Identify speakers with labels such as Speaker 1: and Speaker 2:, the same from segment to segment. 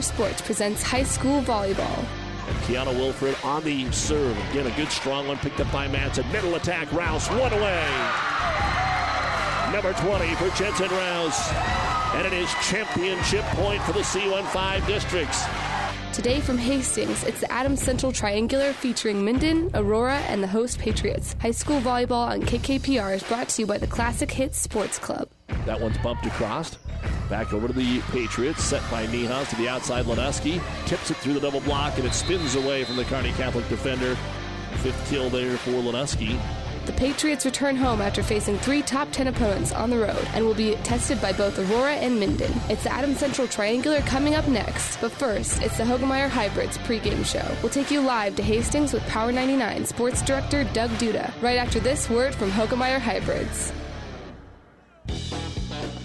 Speaker 1: KKPR Sports presents high school volleyball.
Speaker 2: And Kiana Wilfred on the serve. Again, a good strong one picked up by Manson. Middle attack, Rouse, one away. Number 20 for Jensen Rouse. And it is championship point for the C15 districts.
Speaker 1: Today from Hastings, it's the Adams Central Triangular featuring Minden, Aurora, and the host Patriots. High school volleyball on KKPR is brought to you by the Classic Hits Sports Club.
Speaker 2: That one's bumped across. Back over to the Patriots, set by Niehaus to the outside. Leneski tips it through the double block, and it spins away from the Kearney Catholic defender. Fifth kill there for Leneski.
Speaker 1: The Patriots return home after facing three top 10 opponents on the road and will be tested by both Aurora and Minden. It's the Adams Central Triangular coming up next, but first, it's the Hoegemeyer Hybrids pregame show. We'll take you live to Hastings with Power 99 Sports Director Doug Duda right after this word from Hoegemeyer Hybrids.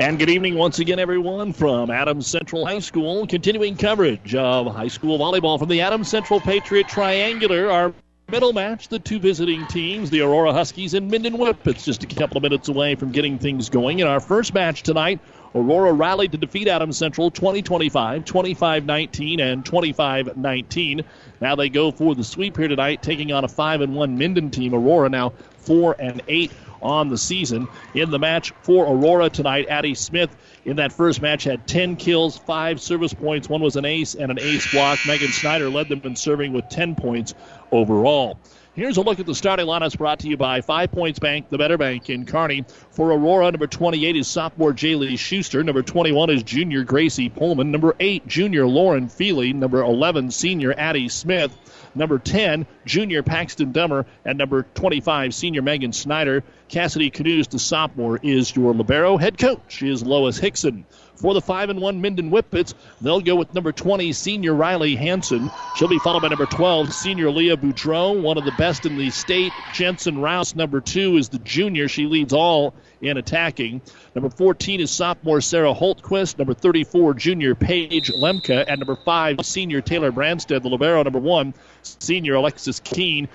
Speaker 2: And good evening once again, everyone, from Adams Central High School. Continuing coverage of high school volleyball from the Adams Central Patriot Triangular. Our middle match, the two visiting teams, the Aurora Huskies and Minden Whippets, just a couple of minutes away from getting things going. In our first match tonight, Aurora rallied to defeat Adams Central 2025, 25 19, and 25 19. Now they go for the sweep here tonight, taking on a 5 and 1 Minden team. Aurora now 4 and 8 on the season. In the match for Aurora tonight, Addie Smith in that first match had 10 kills, 5 service points. One was an ace and an ace block. Megan Snyder led them in serving with 10 points overall. Here's a look at the starting lineups brought to you by Five Points Bank, the better bank in Kearney. For Aurora, number 28 is sophomore Jaylee Schuster. Number 21 is junior Gracie Pullman. Number 8, junior Lauren Feely. Number 11, senior Addie Smith. Number 10, junior Paxton Dummer. And number 25, senior Megan Snyder. Cassidy Knust, the sophomore, is your Libero. Head coach is Lois Hickson. For the 5 and 1 Minden Whippets, they'll go with number 20, senior Riley Hanson. She'll be followed by number 12, senior Leah Boudreau, one of the best in the state. Jensen Rouse, number 2, is the junior. She leads all in attacking. Number 14 is sophomore Sarah Holtquist. Number 34, junior Paige Lemke. And number 5, senior Taylor Branstead. The Libero, number 1, senior Alexis Keene.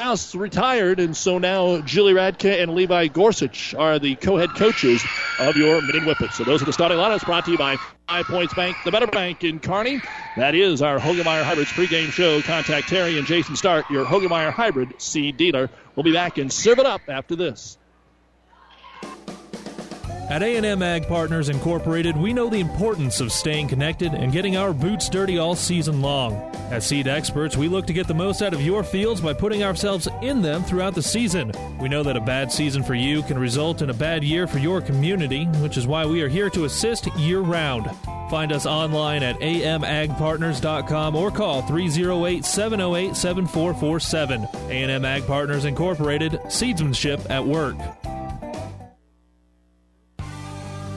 Speaker 2: House retired, and so now Julie Radke and Levi Gorsuch are the co-head coaches of your Minden Whippets. So those are the starting lineups brought to you by Five Points Bank, the Better Bank in Kearney. That is our Hoegemeyer Hybrids pregame show. Contact Terry and Jason Stark, your Hoegemeyer Hybrid seed dealer. We'll be back and serve it up after this.
Speaker 3: At A&M Ag Partners Incorporated, we know the importance of staying connected and getting our boots dirty all season long. As seed experts, we look to get the most out of your fields by putting ourselves in them throughout the season. We know that a bad season for you can result in a bad year for your community, which is why we are here to assist year round. Find us online at amagpartners.com or call 308 708 7447. A&M Ag Partners Incorporated, seedsmanship at work.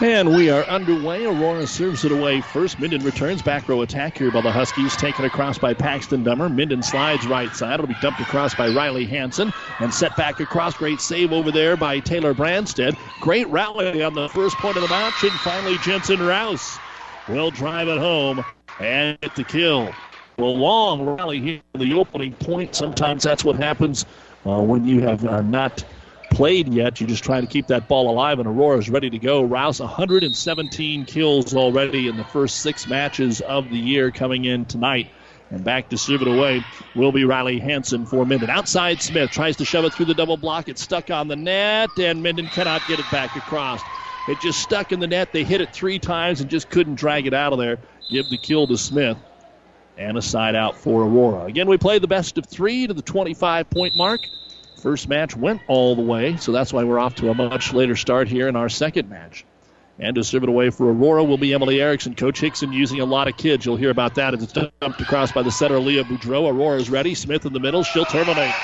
Speaker 2: And we are underway. Aurora serves it away first. Minden returns. Back row attack here by the Huskies. Taken across by Paxton Dummer. Minden slides right side. It'll be dumped across by Riley Hanson. And set back across. Great save over there by Taylor Branstead. Great rally on the first point of the match. And finally, Jensen Rouse will drive it home and get the kill. Well, long rally here in the opening point. Sometimes that's what happens uh, when you have uh, not – played yet. You just try to keep that ball alive, and Aurora is ready to go. Rouse 117 kills already in the first six matches of the year coming in tonight. And back to serve it away will be Riley Hanson for Minden. Outside Smith tries to shove it through the double block. It's stuck on the net, and Minden cannot get it back across. It just stuck in the net. They hit it three times and just couldn't drag it out of there. Give the kill to Smith. and a side out for Aurora. Again, we play the best of three to the 25 point mark. First match went all the way, so that's why we're off to a much later start here in our second match. And to serve it away for Aurora will be Emily Erickson. Coach Hickson using a lot of kids. You'll hear about that as it's dumped across by the center, Leah Boudreau. Aurora's ready. Smith in the middle. She'll terminate.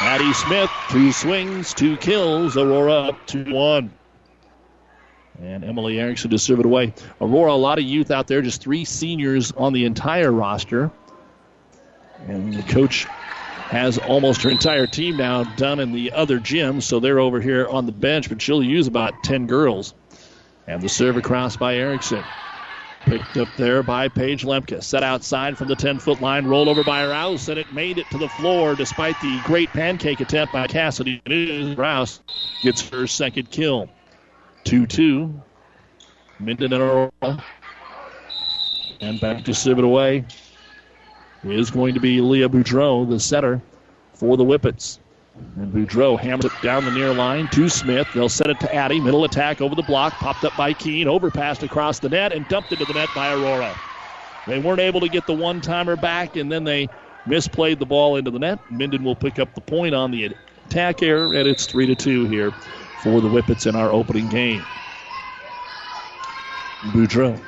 Speaker 2: Addie Smith, two swings, two kills. Aurora up 2 1. And Emily Erickson to serve it away. Aurora, a lot of youth out there, just three seniors on the entire roster. And the coach has almost her entire team now done in the other gym, so they're over here on the bench, but she'll use about 10 girls. And the serve across by Erickson. Picked up there by Paige Lemke. Set outside from the 10 foot line. Rolled over by Rouse, and it made it to the floor despite the great pancake attempt by Cassidy. Rouse gets her second kill. 2 2. Minden and Aurora. And back to serve it away is going to be Leah Boudreau, the setter for the Whippets. And Boudreau hammers it down the near line to Smith. They'll set it to Addie. Middle attack over the block. Popped up by Keene. Overpassed across the net and dumped into the net by Aurora. They weren't able to get the one timer back, and then they misplayed the ball into the net. Minden will pick up the point on the attack error, and it's 3 to 2 here for the Whippets in our opening game. Boudreau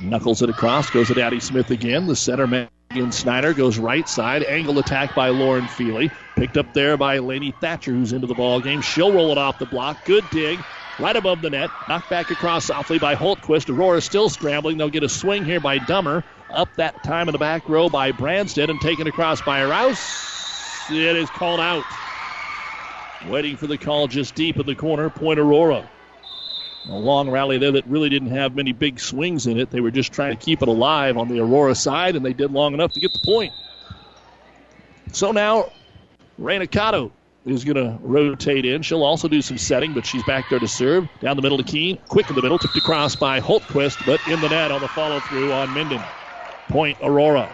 Speaker 2: knuckles it across, goes to Addie Smith again. The center man Megan Snyder goes right side. Angle attack by Lauren Feely. Picked up there by Laney Thatcher, who's into the ball game. She'll roll it off the block. Good dig. Right above the net. Knocked back across softly by Holtquist. Aurora still scrambling. They'll get a swing here by Dummer. Up that time in the back row by Branstead and taken across by Rouse. It is called out. Waiting for the call just deep in the corner. Point Aurora. A long rally there that really didn't have many big swings in it. They were just trying to keep it alive on the Aurora side, and they did long enough to get the point. So now, Reyna is going to rotate in. She'll also do some setting, but she's back there to serve. Down the middle to Keene. Quick in the middle. Tipped across by Holtquist, but in the net on the follow through on Minden. Point Aurora.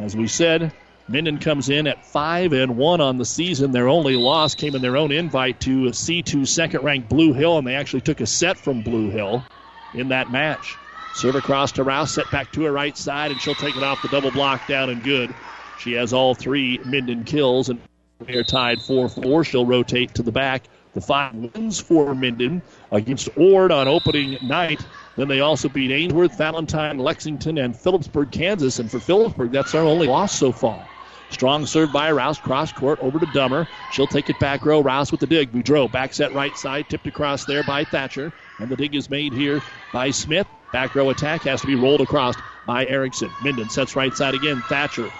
Speaker 2: As we said, Minden comes in at five and one on the season. Their only loss came in their own invite to C2 second-ranked Blue Hill, and they actually took a set from Blue Hill in that match. Serve across to Rouse, set back to her right side, and she'll take it off the double block down and good. She has all three Minden kills, and they're tied 4-4. She'll rotate to the back. The five wins for Minden against Ord on opening night. Then they also beat Ainsworth, Valentine, Lexington, and Phillipsburg, Kansas. And for Phillipsburg, that's our only loss so far. Strong serve by Rouse. Cross court over to Dummer. She'll take it back row. Rouse with the dig. Boudreau back set right side. Tipped across there by Thatcher. And the dig is made here by Smith. Back row attack has to be rolled across by Erickson. Minden sets right side again. Thatcher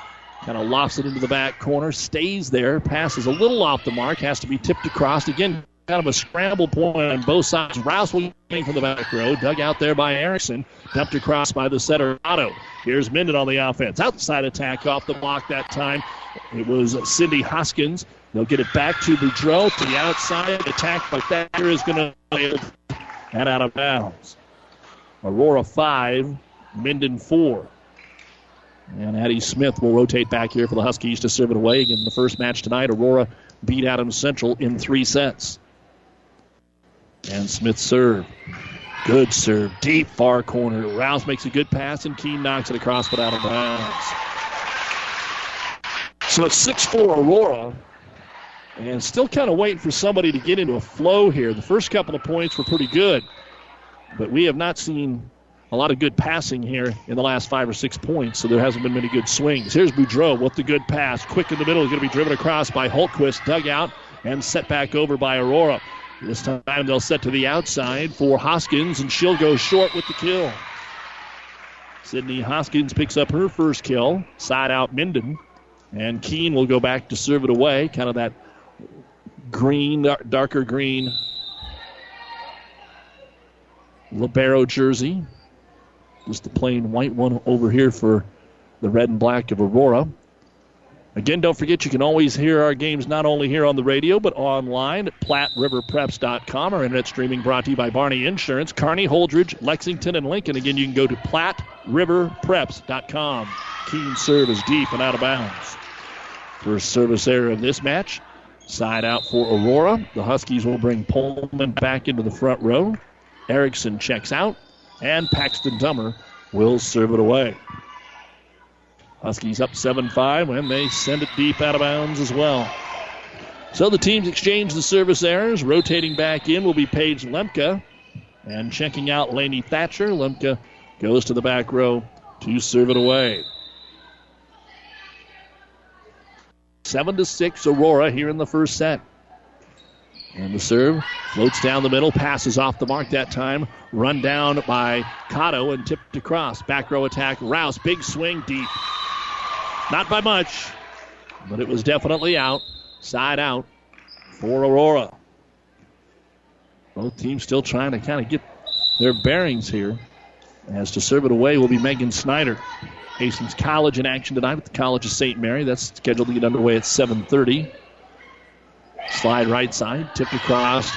Speaker 2: kind of lofts it into the back corner. Stays there. Passes a little off the mark. Has to be tipped across. Again, kind of a scramble point on both sides. Rouse will from the back row. Dug out there by Erickson. Dumped across by the setter, Otto. Here's Minden on the offense. Outside attack off the block that time. It was Sydney Hoskins. They'll get it back to Boudreau to the outside. Attack by Thatcher is going to and out of bounds. Aurora 5, Minden 4. And Addie Smith will rotate back here for the Huskies to serve it away. Again, the first match tonight, Aurora beat Adams Central in three sets. And Smith serve. Good serve. Deep far corner. Rouse makes a good pass, and Keene knocks it across but out of bounds. So it's 6 4 Aurora. And still kind of waiting for somebody to get into a flow here. The first couple of points were pretty good, but we have not seen a lot of good passing here in the last five or six points, so there hasn't been many good swings. Here's Boudreau with the good pass. Quick in the middle is going to be driven across by Holtquist, dug out, and set back over by Aurora. This time they'll set to the outside for Hoskins, and she'll go short with the kill. Sydney Hoskins picks up her first kill. Side out Minden. And Keene will go back to serve it away. Kind of that green, darker green Libero jersey. Just the plain white one over here for the red and black of Aurora. Again, don't forget you can always hear our games not only here on the radio but online at PlatteRiverPreps.com. Our internet streaming brought to you by Barney Insurance, Kearney, Holdrege, Lexington, and Lincoln. Again, you can go to PlatteRiverPreps.com. Keene serve is deep and out of bounds. First service error of this match. Side out for Aurora. The Huskies will bring Pullman back into the front row. Erickson checks out. And Paxton Dummer will serve it away. Huskies up 7 5 when they send it deep out of bounds as well. So the teams exchange the service errors. Rotating back in will be Paige Lemke. And checking out Laney Thatcher. Lemke goes to the back row to serve it away. 7 to 6 Aurora here in the first set. And the serve floats down the middle, passes off the mark that time. Run down by Cotto and tipped across. Back row attack. Rouse, big swing deep. Not by much, but it was definitely out. Side out for Aurora. Both teams still trying to kind of get their bearings here. As to serve it away will be Megan Snyder. Hastings College in action tonight at the College of St. Mary. That's scheduled to get underway at 7:30. Slide right side, tipped across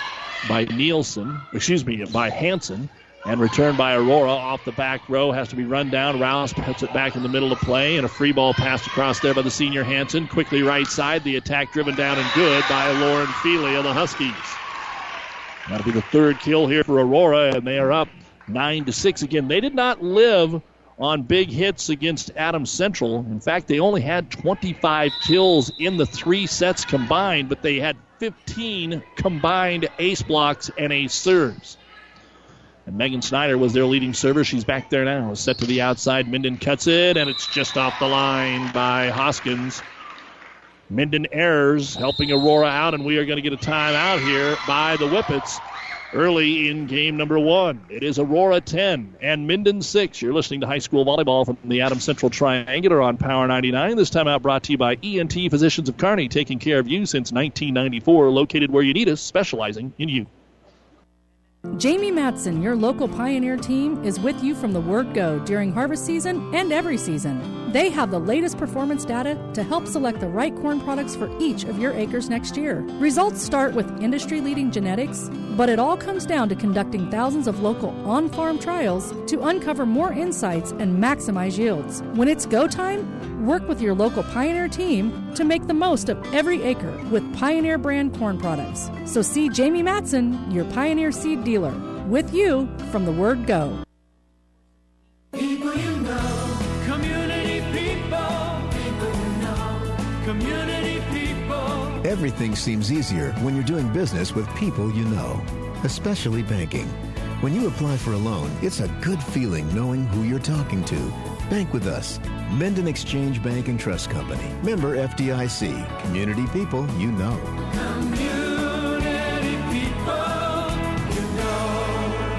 Speaker 2: by Nielsen, excuse me, by Hanson, and returned by Aurora off the back row. Has to be run down. Rouse puts it back in the middle of play, and a free ball passed across there by the senior Hanson. Quickly right side, the attack driven down and good by Lauren Feely of the Huskies. That'll be the third kill here for Aurora, and they are up nine to six again. They did not live on big hits against Adams Central. In fact, they only had 25 kills in the three sets combined, but they had 15 combined ace blocks and ace serves. And Megan Snyder was their leading server. She's back there now. Set to the outside. Minden cuts it, and it's just off the line by Hoskins. Minden errors, helping Aurora out, and we are going to get a timeout here by the Whippets early in game number one. It is Aurora 10 and Minden 6. You're listening to high school volleyball from the Adams Central Triangular on Power 99. This time out brought to you by ENT Physicians of Kearney, taking care of you since 1994, located where you need us, specializing in you.
Speaker 4: Jamie Matson, your local Pioneer team, is with you from the word go during harvest season and every season. They have the latest performance data to help select the right corn products for each of your acres next year. Results start with industry leading genetics, but it all comes down to conducting thousands of local on farm trials to uncover more insights and maximize yields. When it's go time, work with your local Pioneer team to make the most of every acre with Pioneer brand corn products. So see Jamie Matson, your Pioneer seed dealer, with you from the word go.
Speaker 5: People you know, community people, people you know, community people.
Speaker 6: Everything seems easier when you're doing business with people you know, especially banking. When you apply for a loan, it's a good feeling knowing who you're talking to. Bank with us. Minden Exchange Bank and Trust Company. Member FDIC. Community people you know.
Speaker 5: Community people, you know.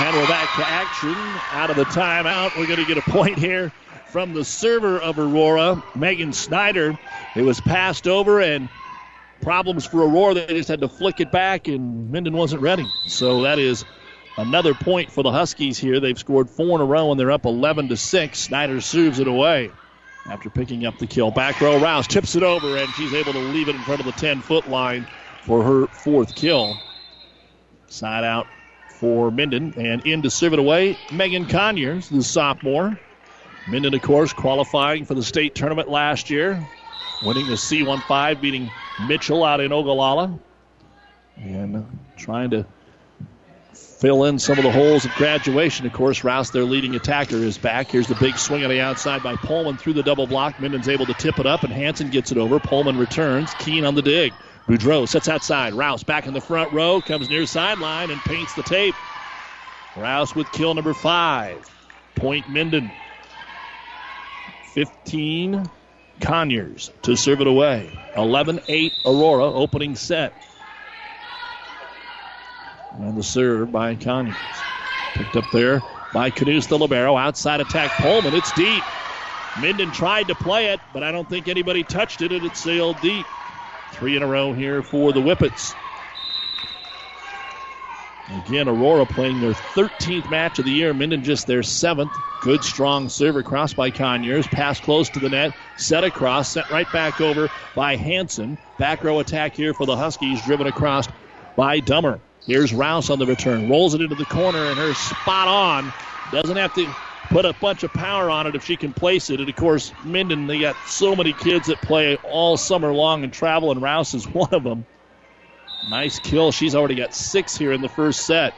Speaker 2: And we're back to action. Out of the timeout, we're going to get a point here from the server of Aurora, Megan Snyder. It was passed over and problems for Aurora. They just had to flick it back, and Minden wasn't ready. So that is another point for the Huskies here. They've scored four in a row, and they're up 11 to six. Snyder serves it away after picking up the kill. Back row, Rouse tips it over, and she's able to leave it in front of the 10 foot line for her fourth kill. Side out for Minden, and in to serve it away, Megan Conyers, the sophomore. Minden, of course, qualifying for the state tournament last year, winning the C15, beating Mitchell out in Ogallala, and trying to fill in some of the holes of graduation. Of course, Rouse, their leading attacker, is back. Here's the big swing on the outside by Pullman through the double block. Minden's able to tip it up, and Hanson gets it over. Pullman returns. Keene on the dig. Boudreau sets outside. Rouse back in the front row, comes near sideline and paints the tape. Rouse with kill number five. Point Minden. 15 Conyers to serve it away. 11 8 Aurora opening set. And the serve by Conyers. Picked up there by Knust the Libero. Outside attack Pullman. It's deep. Minden tried to play it, but I don't think anybody touched it, and it sailed deep. Three in a row here for the Whippets. Again, Aurora playing their 13th match of the year. Minden just their seventh. Good, strong serve across by Conyers. Pass close to the net. Set across. Sent right back over by Hanson. Back row attack here for the Huskies. Driven across by Dummer. Here's Rouse on the return. Rolls it into the corner, and her spot on. Doesn't have to put a bunch of power on it if she can place it. And of course, Minden, they got so many kids that play all summer long and travel, and Rouse is one of them. Nice kill. She's already got six here in the first set.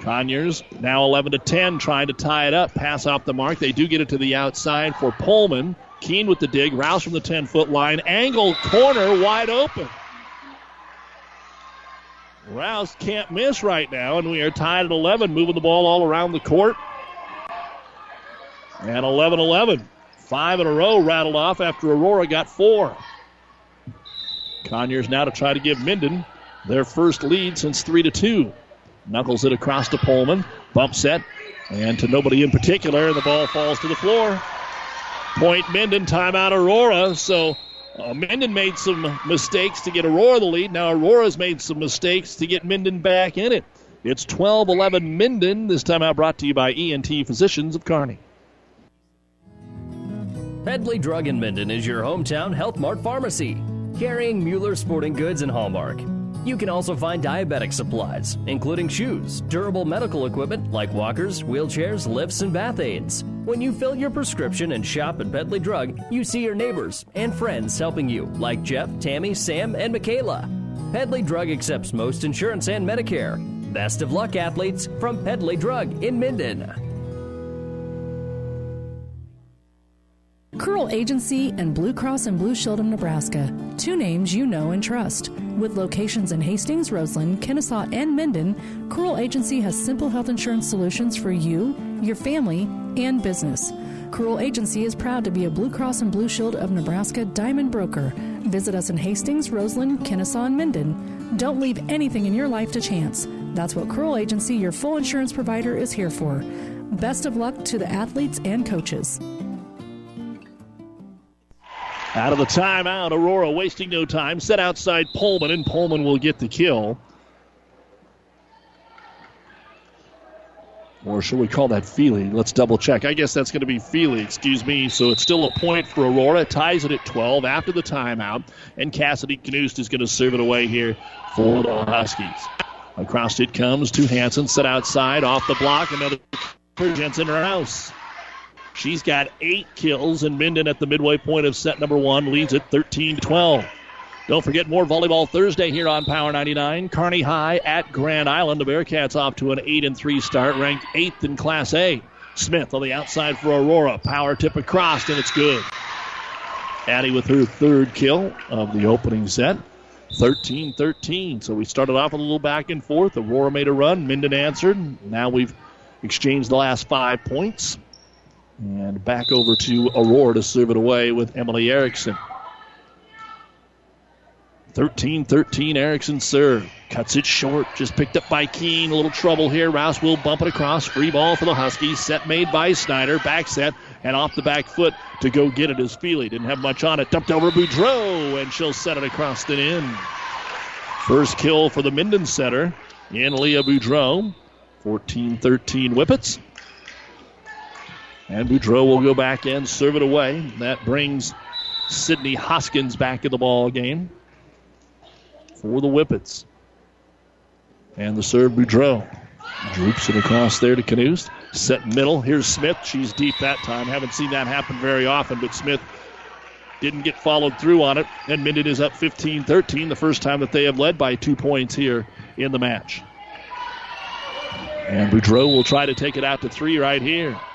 Speaker 2: Conyers now 11 to 10, trying to tie it up. Pass off the mark. They do get it to the outside for Pullman. Keene with the dig. Rouse from the 10 foot line. Angle corner wide open. Rouse can't miss right now, and we are tied at 11, moving the ball all around the court. And 11 11. Five in a row rattled off after Aurora got four. Conyers now to try to give Minden their first lead since 3 to 2. Knuckles it across to Pullman. Bump set. And to nobody in particular, and the ball falls to the floor. Point Minden, timeout Aurora. So uh, Minden made some mistakes to get Aurora the lead. Now Aurora's made some mistakes to get Minden back in it. It's 12 11 Minden. This time out brought to you by ENT Physicians of Kearney.
Speaker 7: Pedley Drug in Minden is your hometown Health Mart pharmacy, carrying Mueller Sporting Goods and Hallmark. You can also find diabetic supplies, including shoes, durable medical equipment like walkers, wheelchairs, lifts, and bath aids. When you fill your prescription and shop at Pedley Drug, you see your neighbors and friends helping you, like Jeff, Tammy, Sam, and Michaela. Pedley Drug accepts most insurance and Medicare. Best of luck, athletes, from Pedley Drug in Minden.
Speaker 4: Curl Agency and Blue Cross and Blue Shield of Nebraska. Two names you know and trust. With locations in Hastings, Roseland, Kenesaw, and Minden, Curl Agency has simple health insurance solutions for you, your family, and business. Curl Agency is proud to be a Blue Cross and Blue Shield of Nebraska Diamond Broker. Visit us in Hastings, Roseland, Kenesaw, and Minden. Don't leave anything in your life to chance. That's what Curl Agency, your full insurance provider, is here for. Best of luck to the athletes and coaches.
Speaker 2: Out of the timeout, Aurora wasting no time. Set outside Pullman, and Pullman will get the kill. Or should we call that Feely? Let's double check. I guess that's going to be Feely, excuse me. So it's still a point for Aurora. Ties it at 12 after the timeout. And Cassidy Knust is going to serve it away here for the Huskies. Across it comes to Hanson, set outside, off the block. Another for Jensen Rouse. She's got eight kills, and Minden at the midway point of set number one leads at 13 12. Don't forget more volleyball Thursday here on Power 99. Kearney High at Grand Island. The Bearcats off to an 8 and 3 start, ranked 8th in Class A. Smith on the outside for Aurora. Power tip across, and it's good. Addie with her third kill of the opening set. 13 13. So we started off a little back and forth. Aurora made a run. Minden answered. Now we've exchanged the last five points. And back over to Aurora to serve it away with Emily Erickson. 13 13 Erickson serve. Cuts it short. Just picked up by Keene. A little trouble here. Rouse will bump it across. Free ball for the Huskies. Set made by Snyder. Back set. And off the back foot to go get it as Feely. Didn't have much on it. Dumped over Boudreau. And she'll set it across the end. First kill for the Minden setter in Leah Boudreau. 14 13 Whippets. And Boudreau will go back in, serve it away. That brings Sydney Hoskins back in the ball game for the Whippets. And the serve, Boudreau. Droops it across there to Knust. Set middle. Here's Smith. She's deep that time. Haven't seen that happen very often, but Smith didn't get followed through on it. And Minden is up 15 13, the first time that they have led by two points here in the match. And Boudreau will try to take it out to three right here.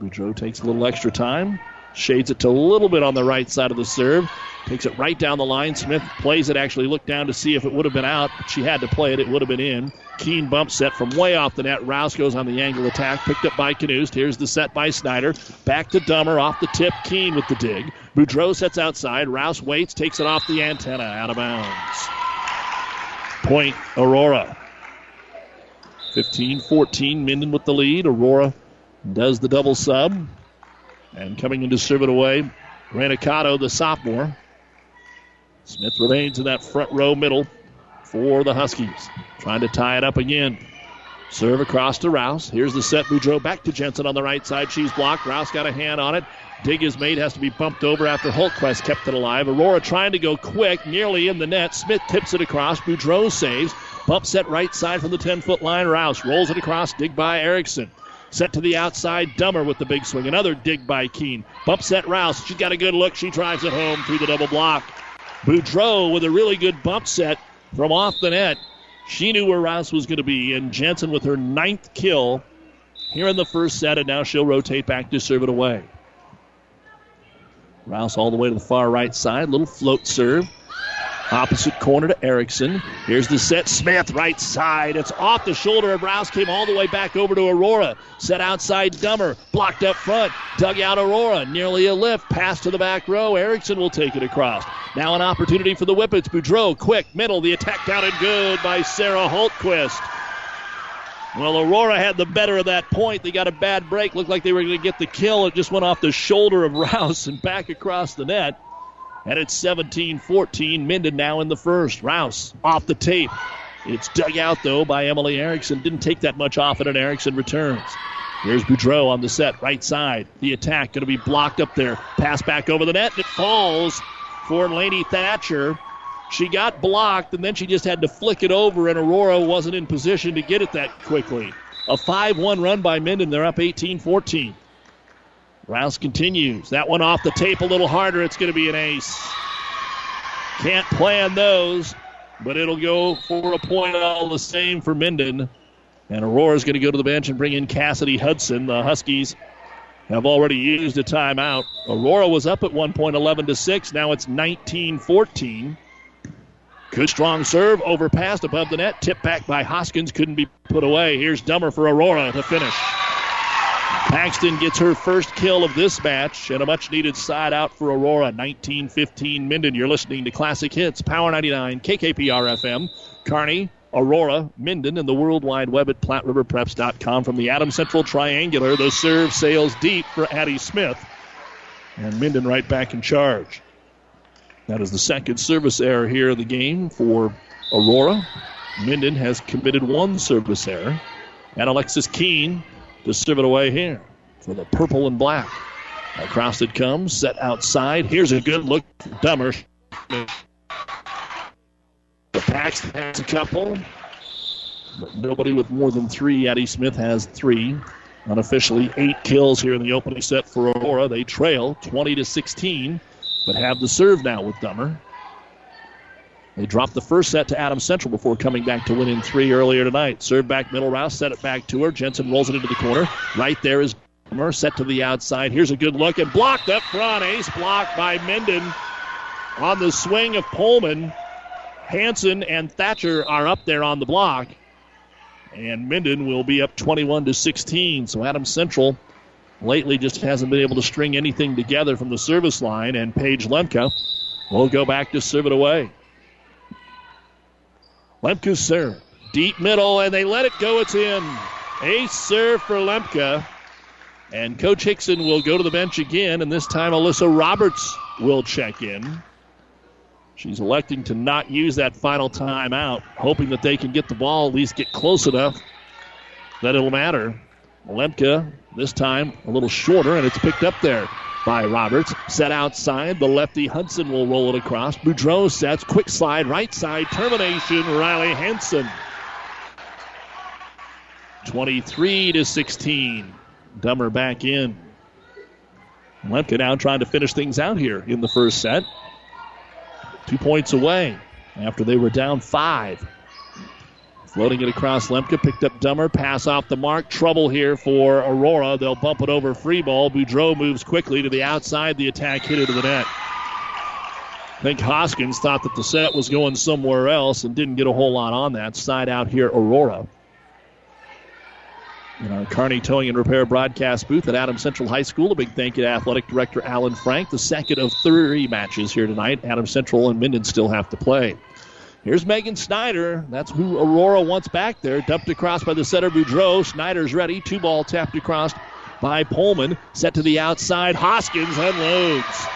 Speaker 2: Boudreau takes a little extra time, shades it to a little bit on the right side of the serve, takes it right down the line. Smith plays it, actually looked down to see if it would have been out. She had to play it, it would have been in. Keene bump set from way off the net. Rouse goes on the angle attack, picked up by Knust. Here's the set by Snyder. Back to Dummer off the tip. Keene with the dig. Boudreau sets outside. Rouse waits, takes it off the antenna, out of bounds. Point Aurora. 15 14, Minden with the lead. Aurora does the double sub. And coming in to serve it away, Reyna Cotto, the sophomore. Smith remains in that front row middle for the Huskies. Trying to tie it up again. Serve across to Rouse. Here's the set. Boudreau back to Jensen on the right side. She's blocked. Rouse got a hand on it. Dig is made, has to be bumped over after Holtquist kept it alive. Aurora trying to go quick, nearly in the net. Smith tips it across. Boudreau saves. Bump set right side from the 10 foot line. Rouse rolls it across. Dig by Erickson. Set to the outside. Dummer with the big swing. Another dig by Keene. Bump set Rouse. She's got a good look. She drives it home through the double block. Boudreau with a really good bump set from off the net. She knew where Rouse was going to be, and Jensen with her ninth kill here in the first set, and now she'll rotate back to serve it away. Rouse all the way to the far right side, little float serve. Opposite corner to Erickson. Here's the set. Smith, right side. It's off the shoulder of Rouse. Came all the way back over to Aurora. Set outside Dummer. Blocked up front. Dug out Aurora. Nearly a lift. Pass to the back row. Erickson will take it across. Now an opportunity for the Whippets. Boudreau, quick, middle. The attack and good by Sarah Holtquist. Well, Aurora had the better of that point. They got a bad break. Looked like they were going to get the kill. It just went off the shoulder of Rouse and back across the net. And it's 17 14. Minden now in the first. Rouse off the tape. It's dug out, though, by Emily Erickson. Didn't take that much off it, and Erickson returns. Here's Boudreau on the set, right side. The attack going to be blocked up there. Pass back over the net, and it falls for Laney Thatcher. She got blocked, and then she just had to flick it over, and Aurora wasn't in position to get it that quickly. A 5 1 run by Minden. They're up 18 14. Rouse continues. That one off the tape a little harder. It's going to be an ace. Can't plan those, but it'll go for a point all the same for Minden. And Aurora is going to go to the bench and bring in Cassidy Hudson. The Huskies have already used a timeout. Aurora was up at one point 11 to 6. Now it's 19 14. Good strong serve, overpassed above the net, tipped back by Hoskins, couldn't be put away. Here's Dummer for Aurora to finish. Paxton gets her first kill of this match and a much needed side out for Aurora. 19 15 Minden. You're listening to Classic Hits, Power 99, KKPR FM, Kearney, Aurora, Minden, and the World Wide Web at PlatteRiverPreps.com. From the Adam Central Triangular, the serve sails deep for Addie Smith. And Minden right back in charge. That is the second service error here in the game for Aurora. Minden has committed one service error. And Alexis Keene to serve it away here for the purple and black. Across it comes, set outside. Here's a good look Dummer. The Paxton has a couple, but nobody with more than three. Addie Smith has three. Unofficially, eight kills here in the opening set for Aurora. They trail 20 to 16, but have the serve now with Dummer. They dropped the first set to Adam Central before coming back to win in three earlier tonight. Serve back middle Rouse, set it back to her. Jensen rolls it into the corner. Right there is Dummer, set to the outside. Here's a good look and blocked up front. Ace blocked by Minden on the swing of Pullman. Hanson and Thatcher are up there on the block. And Minden will be up 21 to 16. So Adam Central lately just hasn't been able to string anything together from the service line. And Paige Lemke will go back to serve it away. Lemke's serve. Deep middle, and they let it go. It's in. Ace serve for Lemke. And Coach Hickson will go to the bench again, and this time Alyssa Roberts will check in. She's electing to not use that final timeout, hoping that they can get the ball, at least get close enough that it'll matter. Lemke, this time a little shorter, and it's picked up there by Roberts. Set outside. The lefty Hudson will roll it across. Boudreau sets. Quick slide. Right side. Termination. Riley Hanson. 23 to 16. Dummer back in. Lemke now trying to finish things out here in the first set. Two points away after they were down five. Floating it across Lemke, picked up Dummer, pass off the mark. Trouble here for Aurora. They'll bump it over free ball. Boudreau moves quickly to the outside. The attack hit into the net. I think Hoskins thought that the set was going somewhere else and didn't get a whole lot on that. Side out here, Aurora. In our Kearney Towing and Repair broadcast booth at Adams Central High School, a big thank you to Athletic Director Alan Frank. The second of three matches here tonight. Adams Central and Minden still have to play. Here's Megan Snyder. That's who Aurora wants back there. Dumped across by the setter Boudreau. Snyder's ready. Two ball tapped across by Pullman. Set to the outside. Hoskins unloads.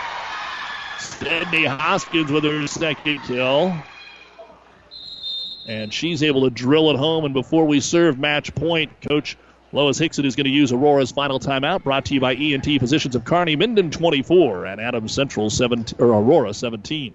Speaker 2: Sydney Hoskins with her second kill. And she's able to drill it home. And before we serve match point, Coach Lois Hickson is going to use Aurora's final timeout. Brought to you by ENT Physicians of Kearney, Minden 24, and Adams Central 17, or Aurora 17.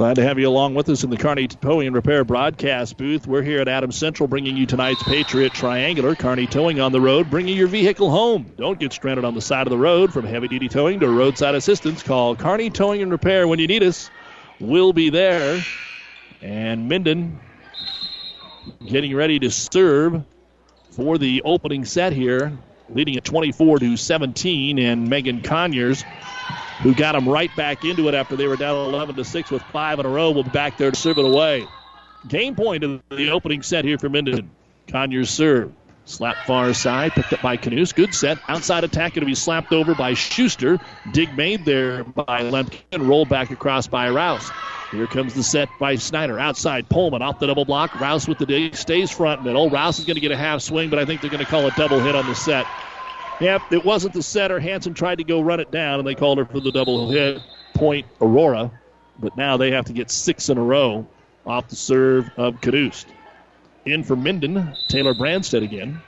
Speaker 2: Glad to have you along with us in the Kearney Towing and Repair broadcast booth. We're here at Adams Central bringing you tonight's Patriot Triangular. Kearney Towing on the road, bringing your vehicle home. Don't get stranded on the side of the road. From heavy duty towing to roadside assistance, call Kearney Towing and Repair when you need us. We'll be there. And Minden getting ready to serve for the opening set here, leading at 24 to 17. And Megan Conyers who got them right back into it after they were down 11 to 6 with five in a row, will be back there to serve it away. Game point of the opening set here for Minden. Conyers serve. Slap far side, picked up by Knust. Good set. Outside attack it'll be slapped over by Schuster. Dig made there by Lemke rolled back across by Rouse. Here comes the set by Snyder. Outside, Pullman off the double block. Rouse with the dig stays front middle. Rouse is going to get a half swing, but I think they're going to call a double hit on the set. Yep, it wasn't the setter. Hanson tried to go run it down, and they called her for the double hit. Point Aurora. But now they have to get six in a row off the serve of Caduce. In for Minden, Taylor Branstead again.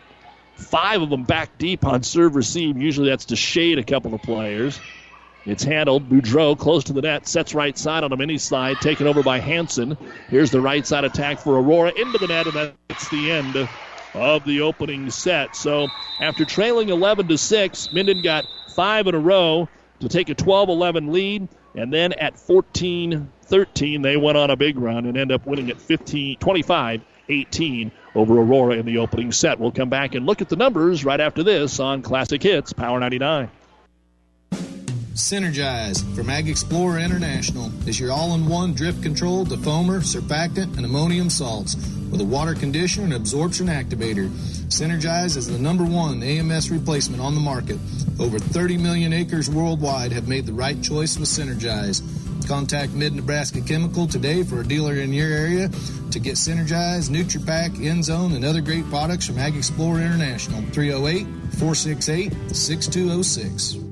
Speaker 2: Five of them back deep on serve receive. Usually that's to shade a couple of players. It's handled. Boudreau close to the net. Sets right side on a mini slide. Taken over by Hanson. Here's the right side attack for Aurora. Into the net, and that's the end of the opening set. So after trailing 11 to 6, Minden got five in a row to take a 12 11 lead. And then at 14 13, they went on a big run and end up winning at 15 25 18 over Aurora in the opening set. We'll come back and look at the numbers right after this on Classic Hits Power 99.
Speaker 8: Synergize from AgXplore International is your all-in-one drip control, defoamer, surfactant, and ammonium salts with a water conditioner and absorption activator. Synergize is the number one AMS replacement on the market. Over 30 million acres worldwide have made the right choice with Synergize. Contact Mid Nebraska Chemical today for a dealer in your area to get Synergize, NutriPack, Endzone, and other great products from AgXplore International. 308 468 6206.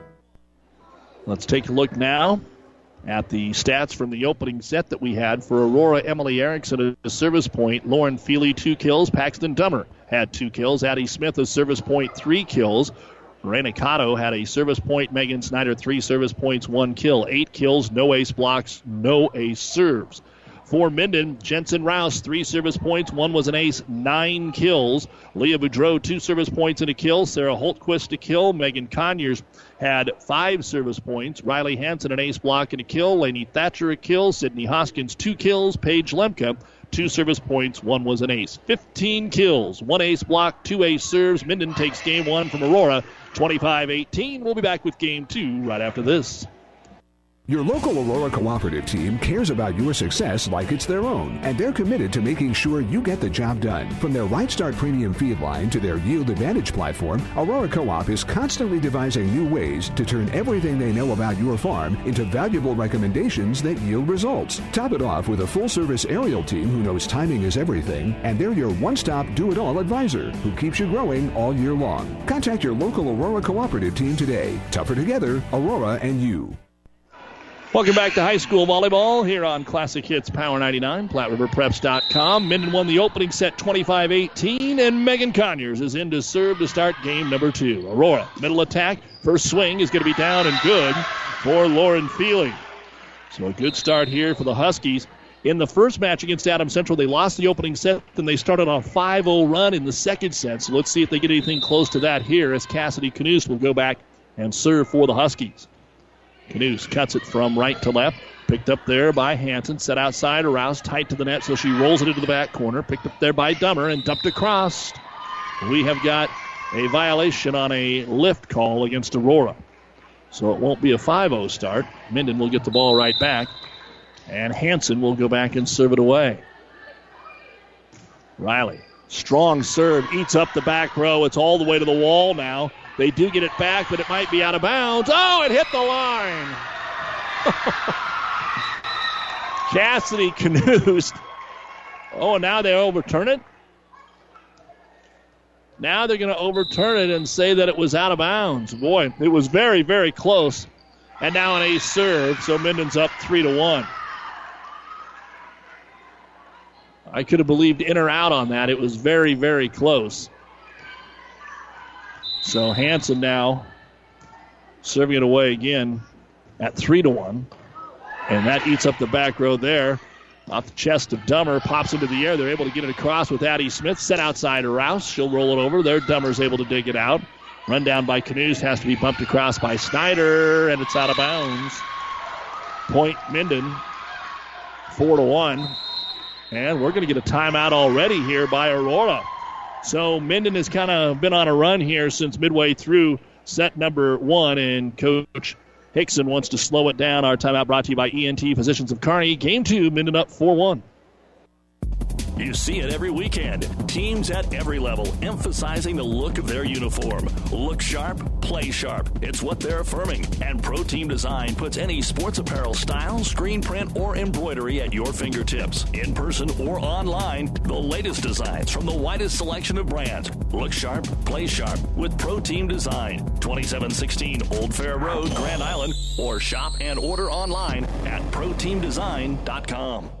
Speaker 2: Let's take a look now at the stats from the opening set that we had for Aurora. Emily Erickson, at a service point. Lauren Feely, two kills. Paxton Dummer had two kills. Addie Smith, a service point, three kills. Reyna Cotto had a service point. Megan Snyder, three service points, one kill. Eight kills, no ace blocks, no ace serves. For Minden, Jensen Rouse, three service points. One was an ace, nine kills. Leah Boudreau, two service points and a kill. Sarah Holtquist, a kill. Megan Conyers had five service points. Riley Hanson, an ace block and a kill. Laney Thatcher, a kill. Sydney Hoskins, two kills. Paige Lemke, two service points. One was an ace. 15 kills, one ace block, two ace serves. Minden takes game one from Aurora, 25 18. We'll be back with game two right after this.
Speaker 9: Your local Aurora Cooperative team cares about your success like it's their own, and they're committed to making sure you get the job done. From their Right Start Premium feed line to their Yield Advantage platform, Aurora Co-op is constantly devising new ways to turn everything they know about your farm into valuable recommendations that yield results. Top it off with a full-service aerial team who knows timing is everything, and they're your one-stop do-it-all advisor who keeps you growing all year long. Contact your local Aurora Cooperative team today. Tougher together, Aurora and you.
Speaker 2: Welcome back to high school volleyball here on Classic Hits Power 99, PlatteRiverPreps.com. Minden won the opening set 25 18, and Megan Conyers is in to serve to start game number two. Aurora, middle attack, first swing is going to be down and good for Lauren Feely. So a good start here for the Huskies. In the first match against Adam Central, they lost the opening set, then they started on a 5 0 run in the second set. So let's see if they get anything close to that here as Cassidy Knust will go back and serve for the Huskies. Knust cuts it from right to left. Picked up there by Hanson. Set outside. Aroused tight to the net, so she rolls it into the back corner. Picked up there by Dummer and dumped across. We have got a violation on a lift call against Aurora. So it won't be a 5 0 start. Minden will get the ball right back. And Hanson will go back and serve it away. Riley, strong serve, eats up the back row. It's all the way to the wall now. They do get it back, but it might be out of bounds. Oh, it hit the line. Cassidy Knust. Oh, and now they overturn it. Now they're going to overturn it and say that it was out of bounds. Boy, it was very, very close. And now an ace serve, so Minden's up three to one. I could have believed in or out on that. It was very, very close. So Hanson now serving it away again at three to one. And that eats up the back row there. Off the chest of Dummer, pops into the air. They're able to get it across with Addie Smith. Set outside Rouse. She'll roll it over. There, Dummer's able to dig it out. Run down by Knust has to be bumped across by Snyder, and it's out of bounds. Point Minden, four to one. And we're going to get a timeout already here by Aurora. So Minden has kind of been on a run here since midway through set number one, and Coach Hickson wants to slow it down. Our timeout brought to you by ENT Physicians of Kearney. Game two, Minden up 4 1.
Speaker 10: You see it every weekend. Teams at every level emphasizing the look of their uniform. Look sharp, play sharp. It's what they're affirming. And Pro Team Design puts any sports apparel style, screen print, or embroidery at your fingertips. In person or online, the latest designs from the widest selection of brands. Look sharp, play sharp with Pro Team Design. 2716 Old Fair Road, Grand Island, or shop and order online at ProTeamDesign.com.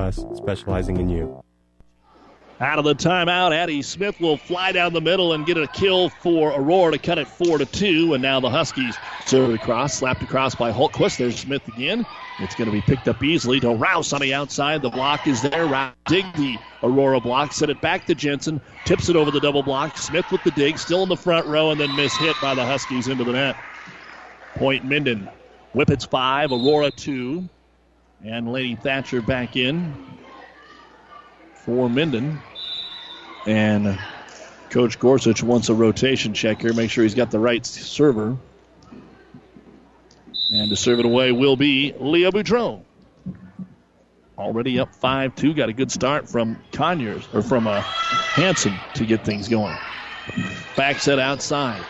Speaker 11: us, specializing in you.
Speaker 2: Out of the timeout, Addie Smith will fly down the middle and get a kill for Aurora to cut it four to two. And now the Huskies serve across, slapped across by Holtquist. There's Smith again. It's going to be picked up easily to Rouse on the outside. The block is there. Rouse dig the Aurora block, set it back to Jensen, tips it over the double block. Smith with the dig, still in the front row, and then miss hit by the Huskies into the net. Point Minden. Whippets five, Aurora two. And Lady Thatcher back in for Minden. And Coach Gorsuch wants a rotation check here. Make sure he's got the right server. And to serve it away will be Leah Boudreau. Already up 5 2. Got a good start from Conyers, or from uh, Hanson to get things going. Back set outside.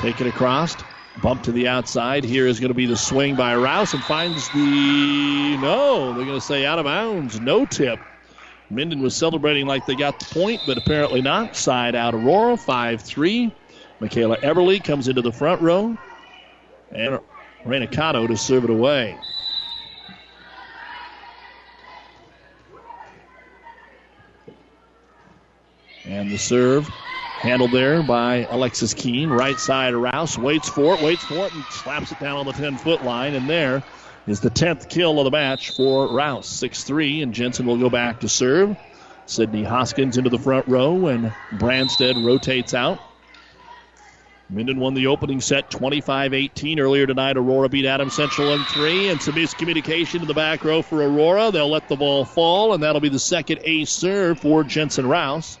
Speaker 2: Take it across. Bump to the outside. Here is going to be the swing by Rouse and finds the. No, they're going to say out of bounds. No tip. Minden was celebrating like they got the point, but apparently not. Side out Aurora, 5 3. Michaela Everly comes into the front row. And Reyna Cotto to serve it away. And the serve handled there by Alexis Keene. Right side Rouse waits for it, waits for it, and slaps it down on the 10 foot line. And there is the 10th kill of the match for Rouse. 6 3, and Jensen will go back to serve. Sydney Hoskins into the front row, and Branstead rotates out. Minden won the opening set 25 18 earlier tonight. Aurora beat Adams Central in three, and some miscommunication in the back row for Aurora. They'll let the ball fall, and that'll be the second ace serve for Jensen Rouse.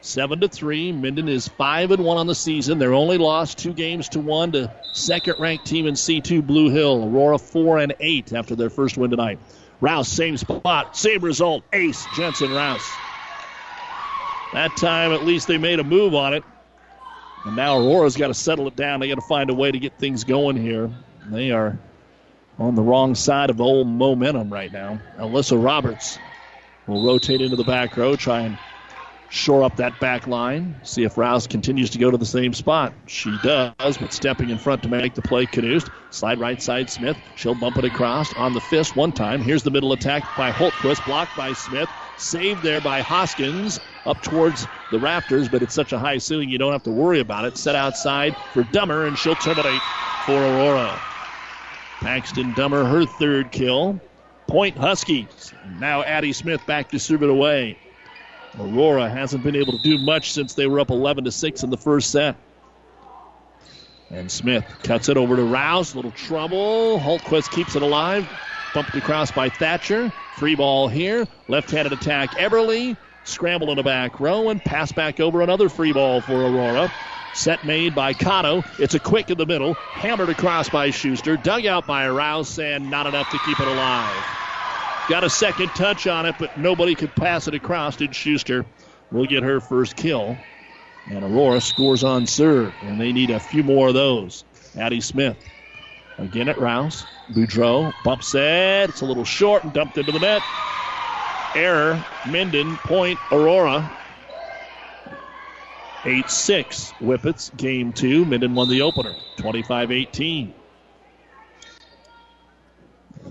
Speaker 2: Seven to three. Minden is five and one on the season. They're only lost two games to one to second-ranked team in C2 Blue Hill. Aurora four and eight after their first win tonight. Rouse same spot, same result. Ace Jensen Rouse. That time, at least they made a move on it. And now Aurora's got to settle it down. They got to find a way to get things going here. They are on the wrong side of old momentum right now. Alyssa Roberts will rotate into the back row, try and shore up that back line. See if Rouse continues to go to the same spot. She does, but stepping in front to make the play, Knust. Slide right side, Smith. She'll bump it across on the fist one time. Here's the middle attack by Holtquist, blocked by Smith. Saved there by Hoskins up towards the rafters, but it's such a high ceiling you don't have to worry about it. Set outside for Dummer, and she'll terminate for Aurora. Paxton Dummer, her third kill. Point Huskies. Now Addie Smith back to serve it away. Aurora hasn't been able to do much since they were up 11 to 6 in the first set. And Smith cuts it over to Rouse. Little trouble. Holtquist keeps it alive. Bumped across by Thatcher. Free ball here. Left handed attack. Everly. Scramble in the back row and pass back over another free ball for Aurora. Set made by Cotto. It's a quick in the middle. Hammered across by Schuster. Dug out by Rouse and not enough to keep it alive. Got a second touch on it, but nobody could pass it across. Did Schuster will get her first kill. And Aurora scores on serve, and they need a few more of those. Addie Smith again at Rouse. Boudreau bumps it. It's a little short and dumped into the net. Error. Minden, point, Aurora. 8 6. Whippets, game two. Minden won the opener, 25 18.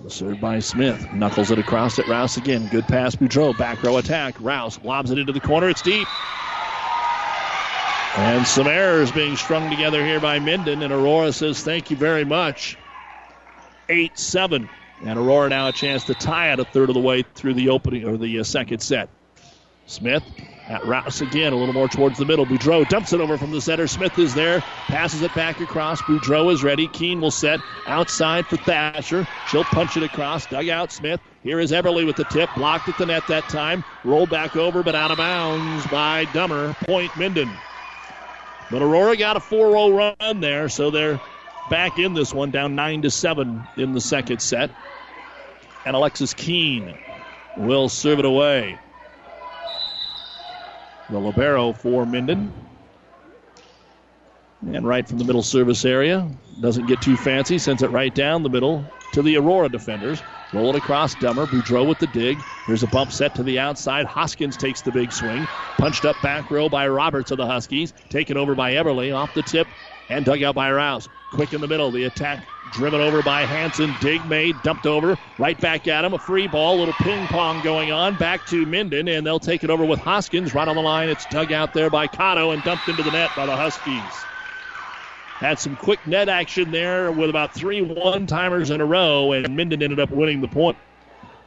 Speaker 2: Served by Smith. Knuckles it across at Rouse again. Good pass, Boudreau. Back row attack. Rouse lobs it into the corner. It's deep. And some errors being strung together here by Minden. And Aurora says, Thank you very much. 8 7. And Aurora now a chance to tie it a third of the way through the opening or the uh, second set. Smith at Rouse again, a little more towards the middle. Boudreau dumps it over from the center. Smith is there, passes it back across. Boudreau is ready. Keene will set outside for Thatcher. She'll punch it across. Dug out Smith. Here is Everly with the tip. Blocked at the net that time. Rolled back over, but out of bounds by Dummer. Point Minden. But Aurora got a 4 0 run there, so they're back in this one, down 9 to 7 in the second set. And Alexis Keene will serve it away. The Libero for Minden. And right from the middle service area. Doesn't get too fancy. Sends it right down the middle to the Aurora defenders. Roll it across Dummer. Boudreau with the dig. Here's a bump set to the outside. Hoskins takes the big swing. Punched up back row by Roberts of the Huskies. Taken over by Everly. Off the tip and dug out by Rouse. Quick in the middle. The attack driven over by Hanson. Dig made, dumped over. Right back at him. A free ball. Little ping pong going on. Back to Minden, and they'll take it over with Hoskins. Right on the line. It's dug out there by Cotto and dumped into the net by the Huskies. Had some quick net action there with about three one timers in a row, and Minden ended up winning the point.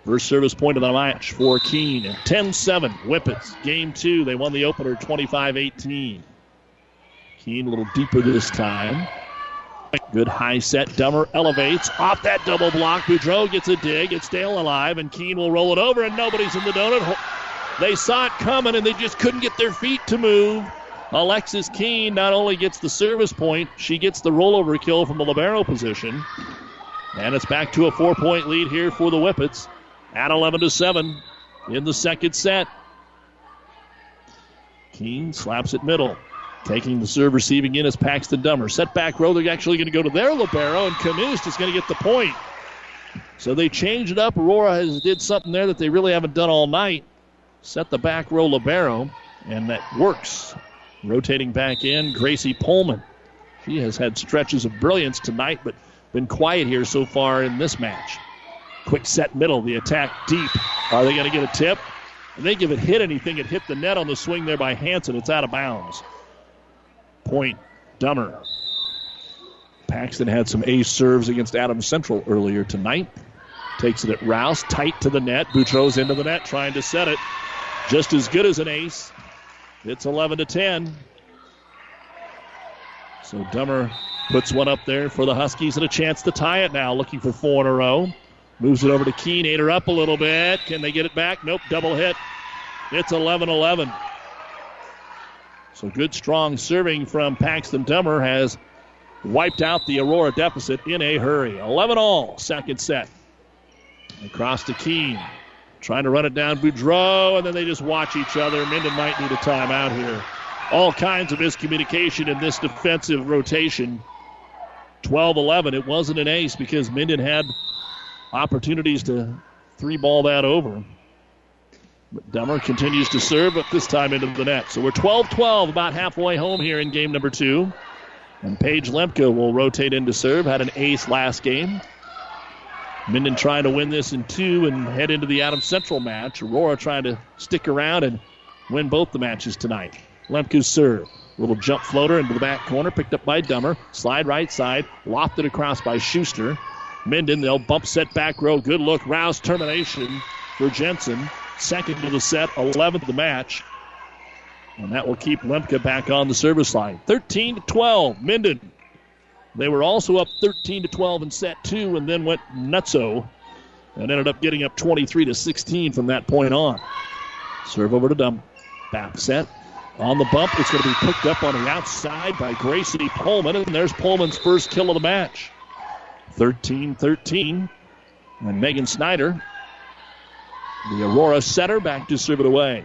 Speaker 2: First service point of the match for Keene. 10 7. Whippets. Game two. They won the opener 25 18. Keene a little deeper this time. Good high set. Dummer elevates off that double block. Boudreau gets a dig. It's Dale alive, and Keene will roll it over, and nobody's in the donut. They saw it coming, and they just couldn't get their feet to move. Alexis Keene not only gets the service point, she gets the rollover kill from the libero position. And it's back to a four point lead here for the Whippets at 11 to 7 in the second set. Keene slaps it middle. Taking the serve, receiving in is Paxton Dummer. Set back row, they're actually going to go to their libero, and Knust is going to get the point. So they changed it up. Aurora has did something there that they really haven't done all night. Set the back row libero, and that works. Rotating back in, Gracie Pullman. She has had stretches of brilliance tonight, but been quiet here so far in this match. Quick set middle, the attack deep. Are they going to get a tip? I think if it hit anything, it hit the net on the swing there by Hanson. It's out of bounds. Point, Dummer. Paxton had some ace serves against Adams Central earlier tonight. Takes it at Rouse, tight to the net. Boudreau's into the net, trying to set it. Just as good as an ace. It's 11 to 10. So Dummer puts one up there for the Huskies and a chance to tie it now. Looking for four in a row. Moves it over to Keene. Ate her up a little bit. Can they get it back? Nope. Double hit. It's 11 11. So good, strong serving from Paxton Dummer has wiped out the Aurora deficit in a hurry. 11 all, second set. Across to Keene. Trying to run it down Boudreau, and then they just watch each other. Minden might need a timeout here. All kinds of miscommunication in this defensive rotation. 12 11. It wasn't an ace because Minden had opportunities to three ball that over. Dummer continues to serve, but this time into the net. So we're 12 12, about halfway home here in game number two. And Paige Lemke will rotate into serve. Had an ace last game. Minden trying to win this in two and head into the Adams Central match. Aurora trying to stick around and win both the matches tonight. Lemke's serve. Little jump floater into the back corner, picked up by Dummer. Slide right side, lofted across by Schuster. Minden, they'll bump set back row. Good look. Rouse termination for Jensen. Second to the set, 11th the match. And that will keep Lemke back on the service line. 13 to 12. Minden. They were also up 13 to 12 in set two and then went nutso and ended up getting up 23 to 16 from that point on. Serve over to Dumb. Back set. On the bump, it's going to be picked up on the outside by Gracie Pullman, and there's Pullman's first kill of the match. 13 13. And Megan Snyder, the Aurora setter, back to serve it away.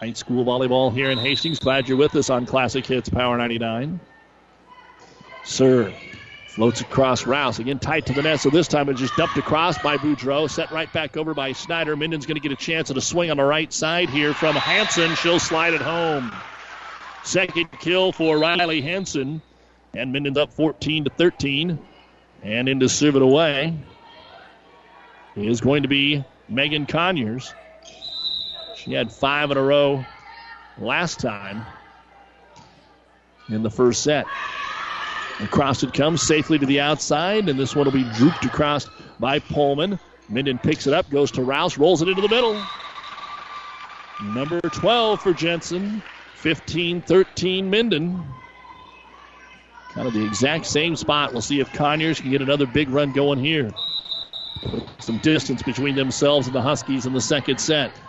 Speaker 2: High school volleyball here in Hastings. Glad you're with us on Classic Hits Power 99. Serve. Floats across Rouse. Again, tight to the net, so this time it's just dumped across by Boudreau. Set right back over by Snyder. Minden's going to get a chance at a swing on the right side here from Hanson. She'll slide it home. Second kill for Riley Hanson. And Minden's up 14 to 13. And in to serve it away is going to be Megan Conyers. She had five in a row last time in the first set. Across it comes safely to the outside, and this one will be drooped across by Pullman. Minden picks it up, goes to Rouse, rolls it into the middle. Number 12 for Jensen. 15 13 Minden. Kind of the exact same spot. We'll see if Conyers can get another big run going here. Some distance between themselves and the Huskies in the second set.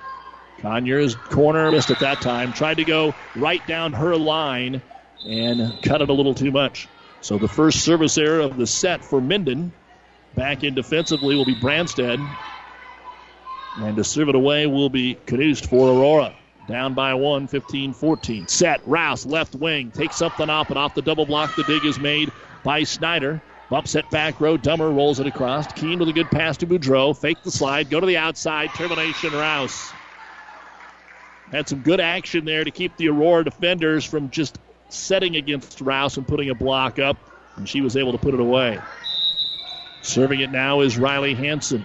Speaker 2: Conyers corner missed at that time. Tried to go right down her line and cut it a little too much. So the first service error of the set for Minden. Back in defensively will be Branstead. And to serve it away will be Knust for Aurora. Down by one, 15 14. Set. Rouse, left wing. Takes something off, and off the double block, the dig is made by Snyder. Bump set back row. Dummer rolls it across. Keene with a good pass to Boudreau. Fake the slide. Go to the outside. Termination Rouse. Had some good action there to keep the Aurora defenders from just setting against Rouse and putting a block up, and she was able to put it away. Serving it now is Riley Hanson.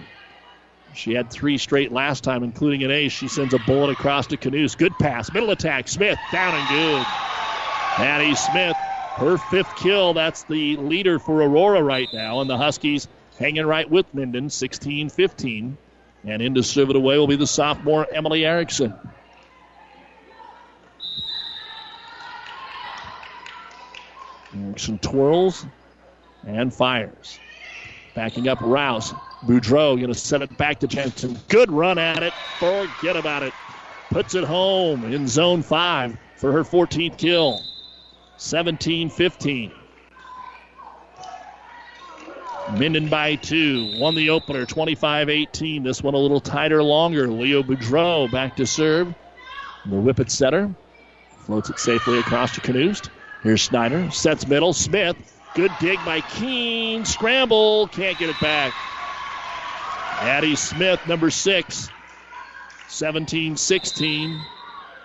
Speaker 2: She had three straight last time, including an ace. She sends a bullet across to Knust. Good pass. Middle attack. Smith down and good. Maddie Smith, her fifth kill. That's the leader for Aurora right now. And the Huskies hanging right with Minden, 16 15. And in to serve it away will be the sophomore Emily Erickson. Erickson twirls and fires. Backing up Rouse. Boudreau going to set it back to Jensen. Good run at it. Forget about it. Puts it home in zone five for her 14th kill. 17 15. Minden by two. Won the opener 25 18. This one a little tighter, longer. Leo Boudreau back to serve. The Whippet setter floats it safely across to Knust. Here's Snyder. Sets middle. Smith. Good dig by Keene. Scramble. Can't get it back. Addie Smith, number six. 17 16.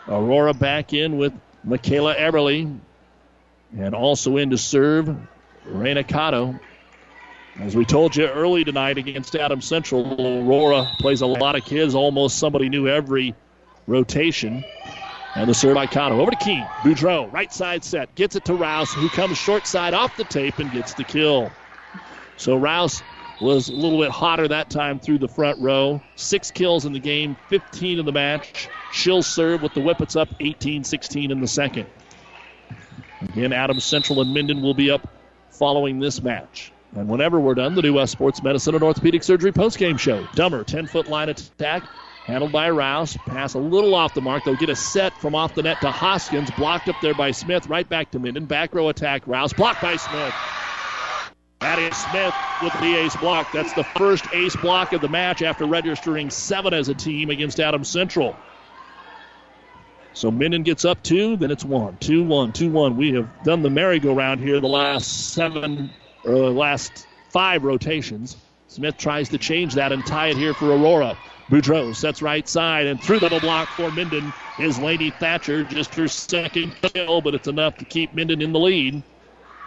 Speaker 2: Aurora back in with Michaela Eberly. And also in to serve Reyna Cotto. As we told you early tonight against Adam Central, Aurora plays a lot of kids. Almost somebody knew every rotation. And the serve by Cotto. Over to Keene. Boudreau, right side set. Gets it to Rouse, who comes short side off the tape and gets the kill. So Rouse was a little bit hotter that time through the front row. Six kills in the game, 15 in the match. She'll serve with the Whippets up 18 16 in the second. Again, Adams Central and Minden will be up following this match. And whenever we're done, the New West Sports Medicine and Orthopedic Surgery postgame show. Dummer, 10 foot line attack. Handled by Rouse. Pass a little off the mark. They'll get a set from off the net to Hoskins. Blocked up there by Smith. Right back to Minden. Back row attack. Rouse. Blocked by Smith. Addie Smith with the ace block. That's the first ace block of the match after registering seven as a team against Adams Central. So Minden gets up two, then it's one, two, one, two, one. We have done the merry-go-round here the last seven, or the last five rotations. Smith tries to change that and tie it here for Aurora. Boudreau sets right side and through the block for Minden is Lady Thatcher. Just her second kill, but it's enough to keep Minden in the lead.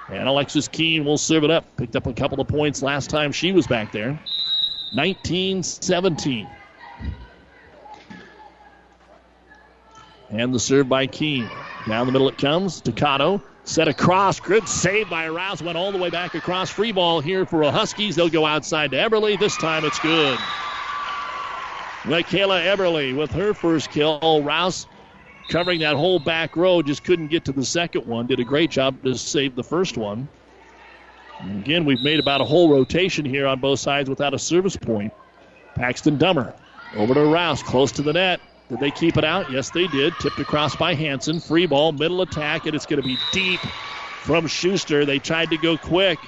Speaker 2: And Alexis Keene will serve it up. Picked up a couple of points last time she was back there. 19 17. And the serve by Keene. Down the middle it comes. Staccato. Set across. Good save by Rouse. Went all the way back across. Free ball here for a Huskies. They'll go outside to Eberly. This time it's good. Michaela Eberly with her first kill. Rouse covering that whole back row. Just couldn't get to the second one. Did a great job to save the first one. And again, we've made about a whole rotation here on both sides without a service point. Paxton Dummer over to Rouse, close to the net. Did they keep it out? Yes, they did. Tipped across by Hanson. Free ball, middle attack, and it's going to be deep from Schuster. They tried to go quick.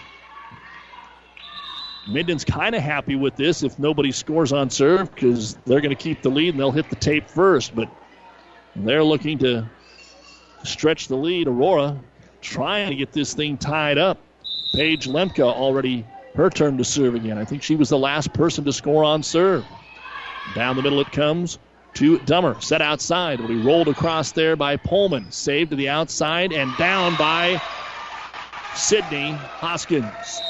Speaker 2: Minden's kind of happy with this if nobody scores on serve because they're going to keep the lead and they'll hit the tape first. But they're looking to stretch the lead. Aurora trying to get this thing tied up. Paige Lemke already her turn to serve again. I think she was the last person to score on serve. Down the middle it comes to Dummer. Set outside. Will be rolled across there by Pullman. Saved to the outside and down by Sydney Hoskins.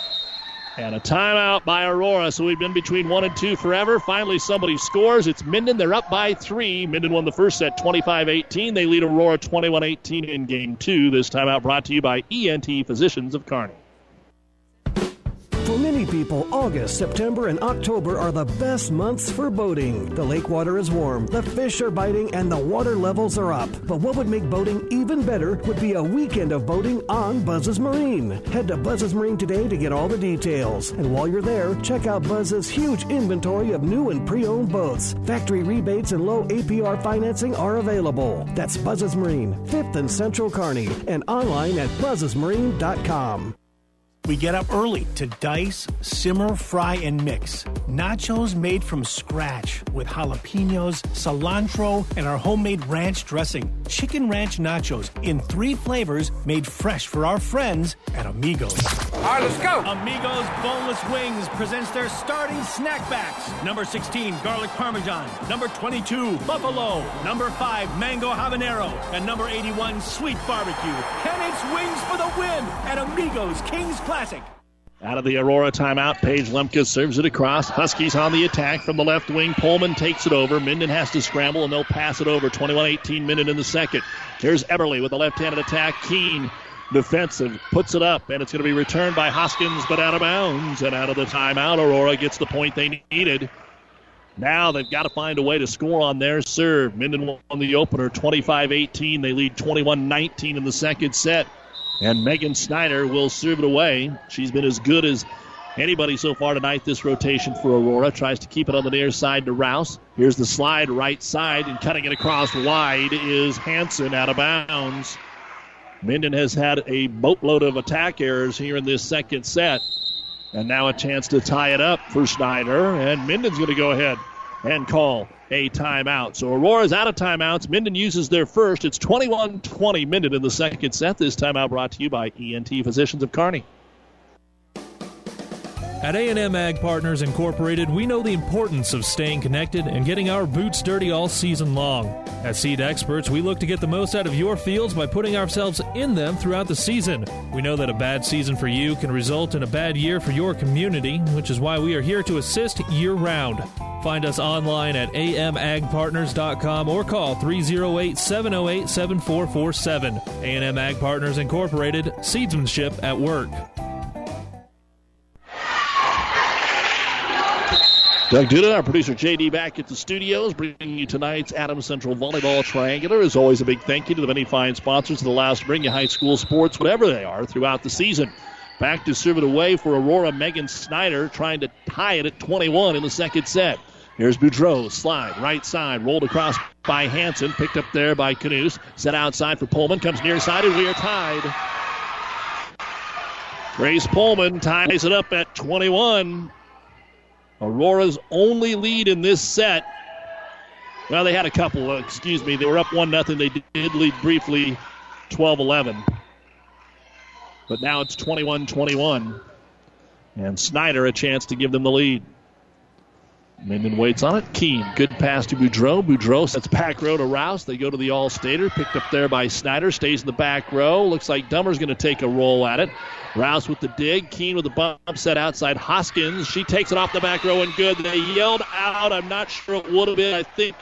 Speaker 2: And a timeout by Aurora. So we've been between one and two forever. Finally, somebody scores. It's Minden. They're up by three. Minden won the first set 25 18. They lead Aurora 21 18 in game two. This timeout brought to you by ENT Physicians of Kearney.
Speaker 12: For many people, August, September, and October are the best months for boating. The lake water is warm, the fish are biting, and the water levels are up. But what would make boating even better would be a weekend of boating on Buzz's Marine. Head to Buzz's Marine today to get all the details. And while you're there, check out Buzz's huge inventory of new and pre owned boats. Factory rebates and low APR financing are available. That's Buzz's Marine, 5th and Central Kearney, and online at buzzesmarine.com.
Speaker 13: We get up early to dice, simmer, fry, and mix. Nachos made from scratch with jalapenos, cilantro, and our homemade ranch dressing. Chicken ranch nachos in three flavors made fresh for our friends at Amigos.
Speaker 5: All right, let's go.
Speaker 13: Amigos Boneless Wings presents their starting snack backs. Number 16, garlic parmesan. Number 22, buffalo. Number 5, mango habanero. And number 81, sweet barbecue. And it's wings for the win at Amigos Kings Classic.
Speaker 2: Out of the Aurora timeout, Paige Lemke serves it across. Huskies on the attack from the left wing. Pullman takes it over. Minden has to scramble, and they'll pass it over. 21 18 Minden in the second. Here's Eberly with a left handed attack. Keene defensive, puts it up, and it's going to be returned by Hoskins, but out of bounds. And out of the timeout, Aurora gets the point they needed. Now they've got to find a way to score on their serve. Minden won the opener 25 18. They lead 21 19 in the second set. And Megan Snyder will serve it away. She's been as good as anybody so far tonight this rotation for Aurora. Tries to keep it on the near side to Rouse. Here's the slide right side, and cutting it across wide is Hanson out of bounds. Minden has had a boatload of attack errors here in this second set. And now a chance to tie it up for Snyder. And Minden's going to go ahead and call a timeout. So Aurora's out of timeouts. Minden uses their first. It's 21 20 Minden in the second set. This timeout brought to you by ENT Physicians of Kearney.
Speaker 3: At A&M Ag Partners Incorporated, we know the importance of staying connected and getting our boots dirty all season long. As seed experts, we look to get the most out of your fields by putting ourselves in them throughout the season. We know that a bad season for you can result in a bad year for your community, which is why we are here to assist year round. Find us online at amagpartners.com or call 308-708-7447. A&M Ag Partners Incorporated, seedsmanship at work.
Speaker 2: Doug Duda, our producer JD, back at the studios, bringing you tonight's Adams Central Volleyball Triangular. As always, a big thank you to the many fine sponsors that allow us to bring you high school sports, whatever they are, throughout the season. Back to serve it away for Aurora Megan Snyder, trying to tie it at 21 in the second set. Here's Boudreau, slide, right side, rolled across by Hanson, picked up there by Knust, set outside for Pullman, comes near side, and we are tied. Grace Pullman ties it up at 21. Aurora's only lead in this set. Well, they had a couple. Uh, excuse me. They were up 1 nothing. They did lead briefly 12 11. But now it's 21 21. And Snyder a chance to give them the lead. Minden waits on it. Keene, good pass to Boudreau. Boudreau sets back row to Rouse. They go to the All Stater. Picked up there by Snyder. Stays in the back row. Looks like Dummer's going to take a roll at it. Rouse with the dig. Keene with the bump set outside. Hoskins. She takes it off the back row and good. They yelled out. I'm not sure it would have been. I think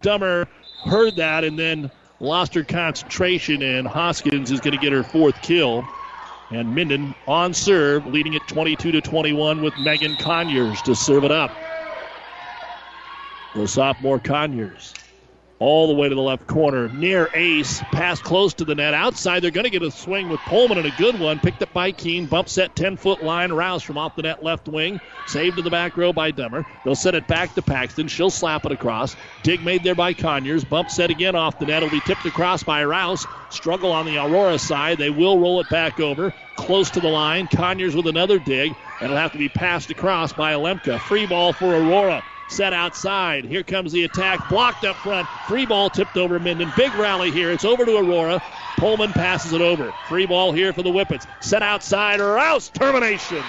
Speaker 2: Dummer heard that and then lost her concentration, and Hoskins is going to get her fourth kill. And Minden on serve, leading it 22 to 21 with Megan Conyers to serve it up. The sophomore Conyers all the way to the left corner near Ace. Pass close to the net. Outside, they're going to get a swing with Pullman and a good one. Picked up by Keene. Bump set 10 foot line. Rouse from off the net left wing. Saved to the back row by Dummer. They'll set it back to Paxton. She'll slap it across. Dig made there by Conyers. Bump set again off the net. It'll be tipped across by Rouse. Struggle on the Aurora side. They will roll it back over. Close to the line. Conyers with another dig. And it'll have to be passed across by Alemka. Free ball for Aurora set outside. Here comes the attack, blocked up front. Free ball tipped over Minden. Big rally here. It's over to Aurora. Pullman passes it over. Free ball here for the Whippets. Set outside. Rouse termination.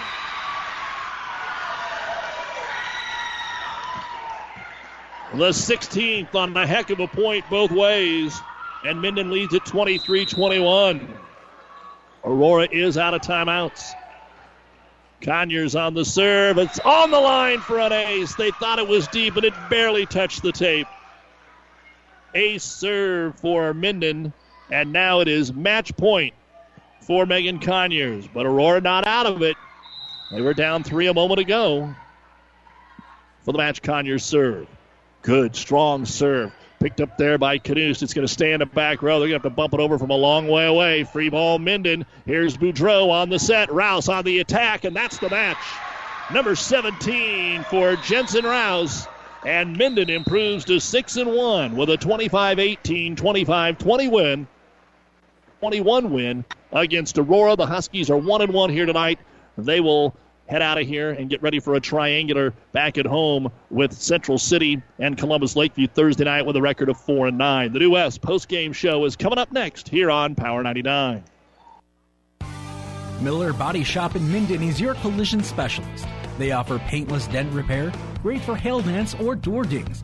Speaker 2: The 16th on a heck of a point both ways. And Minden leads at 23 21. Aurora is out of timeouts. Conyers on the serve. It's on the line for an ace. They thought it was deep, but it barely touched the tape. Ace serve for Minden, and now it is match point for Megan Conyers. But Aurora not out of it. They were down three a moment ago. For the match, Conyers serve. Good, strong serve. Picked up there by Knust. It's going to stay in the back row. They're going to have to bump it over from a long way away. Free ball, Minden. Here's Boudreau on the set. Rouse on the attack, and that's the match. Number 17 for Jensen Rouse. And Minden improves to 6 and 1 with a 25 18, 25 20 win. 21 win against Aurora. The Huskies are 1 and 1 here tonight. They will head out of here and get ready for a triangular back at home with Central City and Columbus Lakeview Thursday night with a record of 4 and 9. The New West post-game show is coming up next here on Power 99.
Speaker 14: Miller Body Shop in Minden is your collision specialist. They offer paintless dent repair, great for hail dents or door dings,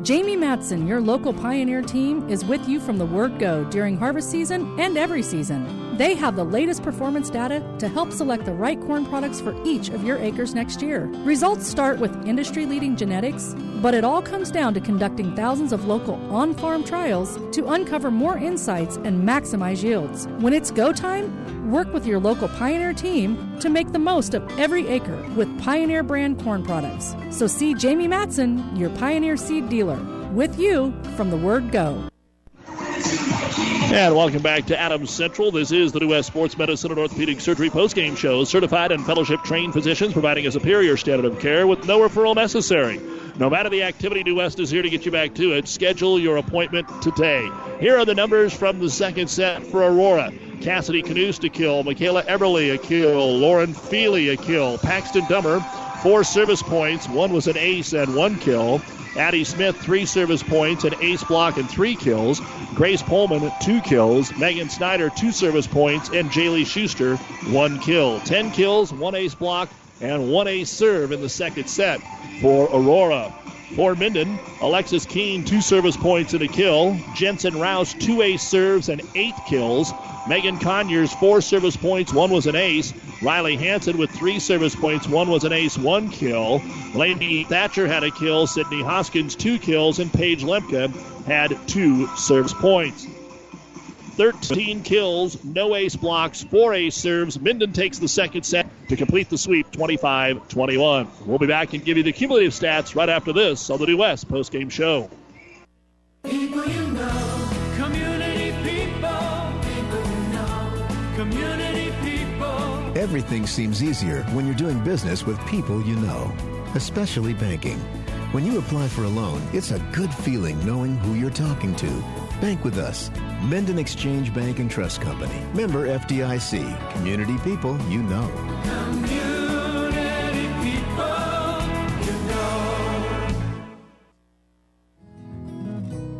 Speaker 4: Jamie Matson, your local Pioneer team, is with you from the word go during harvest season and every season. They have the latest performance data to help select the right corn products for each of your acres next year. Results start with industry leading genetics, but it all comes down to conducting thousands of local on farm trials to uncover more insights and maximize yields. When it's go time, work with your local Pioneer team to make the most of every acre with Pioneer brand corn products. So see Jamie Matson, your Pioneer seed dealer, with you from the word go.
Speaker 2: And welcome back to Adams Central. This is the New West Sports Medicine and Orthopedic Surgery postgame show. Certified and fellowship trained physicians providing a superior standard of care with no referral necessary. No matter the activity, New West is here to get you back to it. Schedule your appointment today. Here are the numbers from the second set for Aurora. Cassidy Knust to kill, Michaela Eberly a kill, Lauren Feely a kill, Paxton Dummer four service points, one was an ace and one kill. Addie Smith, three service points, an ace block, and three kills. Grace Pullman, two kills. Megan Snyder, two service points, and Jaylee Schuster, one kill. Ten kills, one ace block, and one ace serve in the second set for Aurora. For Minden, Alexis Keene, two service points and a kill. Jensen Rouse, two ace serves and eight kills. Megan Conyers, four service points, one was an ace. Riley Hanson with three service points, one was an ace, one kill. Lady Thatcher had a kill. Sydney Hoskins, two kills. And Paige Lemke had two service points. 13 kills, no ace blocks, four ace serves. Minden takes the second set to complete the sweep 25 21. We'll be back and give you the cumulative stats right after this on the New West postgame show.
Speaker 5: People you know, community people, people you know, community people.
Speaker 6: Everything seems easier when you're doing business with people you know, especially banking. When you apply for a loan, it's a good feeling knowing who you're talking to. Bank with us. Minden Exchange Bank and Trust Company. Member FDIC. Community people you know.
Speaker 5: Community people, you know.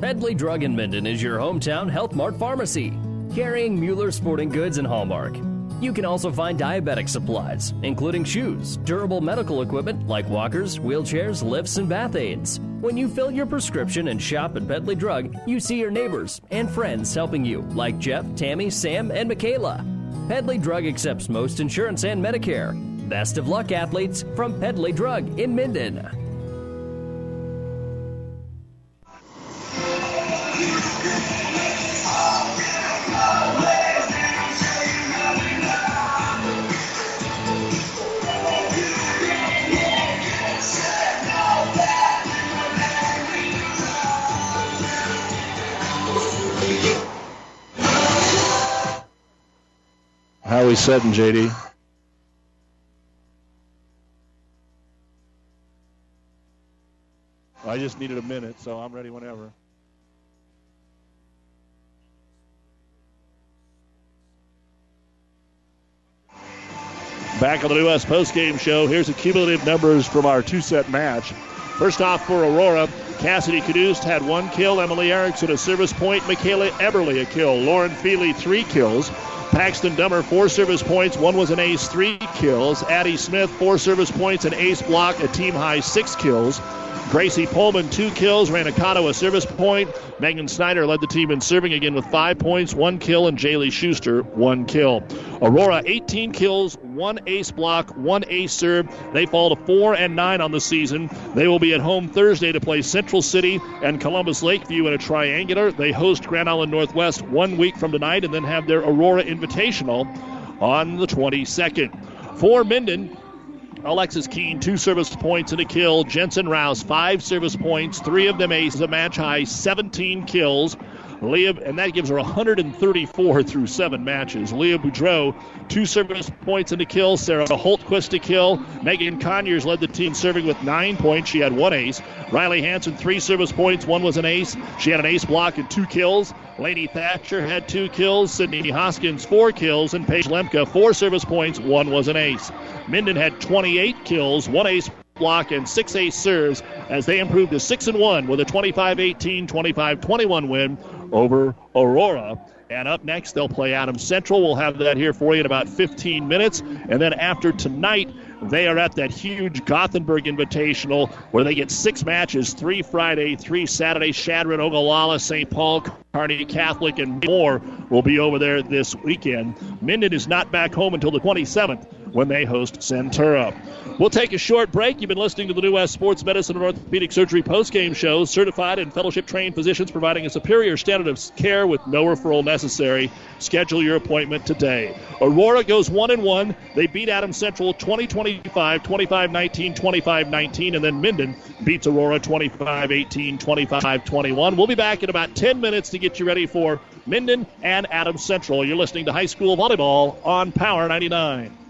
Speaker 7: Headley Drug in Minden is your hometown Health Mart pharmacy, carrying Mueller Sporting Goods and Hallmark. You can also find diabetic supplies, including shoes, durable medical equipment like walkers, wheelchairs, lifts, and bath aids. When you fill your prescription and shop at Pedley Drug, you see your neighbors and friends helping you, like Jeff, Tammy, Sam, and Michaela. Pedley Drug accepts most insurance and Medicare. Best of luck, athletes, from Pedley Drug in Minden.
Speaker 2: How we setting, JD? I just needed a minute, so I'm ready whenever. Back on the West postgame show, here's the cumulative numbers from our two-set match. First off for Aurora, Cassidy Knust had one kill. Emily Erickson a service point. Michaela Eberly a kill. Lauren Feely three kills. Paxton Dummer four service points. One was an ace, three kills. Addie Smith four service points, an ace block, a team high six kills. Gracie Pullman, two kills. Reyna Cotto, a service point. Megan Snyder led the team in serving again with five points, one kill, and Jaylee Schuster, one kill. Aurora, 18 kills, one ace block, one ace serve. They fall to four and nine on the season. They will be at home Thursday to play Central City and Columbus Lakeview in a triangular. They host Grand Island Northwest one week from tonight and then have their Aurora Invitational on the 22nd. For Minden, Alexis Keene, two service points and a kill. Jensen Rouse, five service points, three of them aces, a match high, 17 kills. Leah, and that gives her 134 through seven matches. Leah Boudreau, two service points and a kill. Sarah Holtquist a kill. Megan Conyers led the team serving with nine points. She had one ace. Riley Hanson, three service points. One was an ace. She had an ace block and two kills. Lady Thatcher had two kills. Sydney Hoskins, four kills. And Paige Lemke, four service points. One was an ace. Minden had 28 kills, one ace block, and six ace serves as they improved to 6 and 1 with a 25 18, 25 21 win over Aurora. And up next, they'll play Adams Central. We'll have that here for you in about 15 minutes. And then after tonight, they are at that huge Gothenburg Invitational where they get six matches three Friday, three Saturday. Chadron, Ogallala, St. Paul, Kearney Catholic, and more will be over there this weekend. Minden is not back home until the 27th when they host Centura. We'll take a short break. You've been listening to the New West Sports Medicine and Orthopedic Surgery postgame show. Certified and fellowship trained physicians providing a superior standard of care with no referral necessary. Schedule your appointment today. Aurora goes 1 and 1. They beat Adams Central 20 25, 25 19, 25 19, and then Minden beats Aurora 25 18, 25 21. We'll be back in about 10 minutes to get you ready for Minden and Adams Central. You're listening to high school volleyball on Power 99.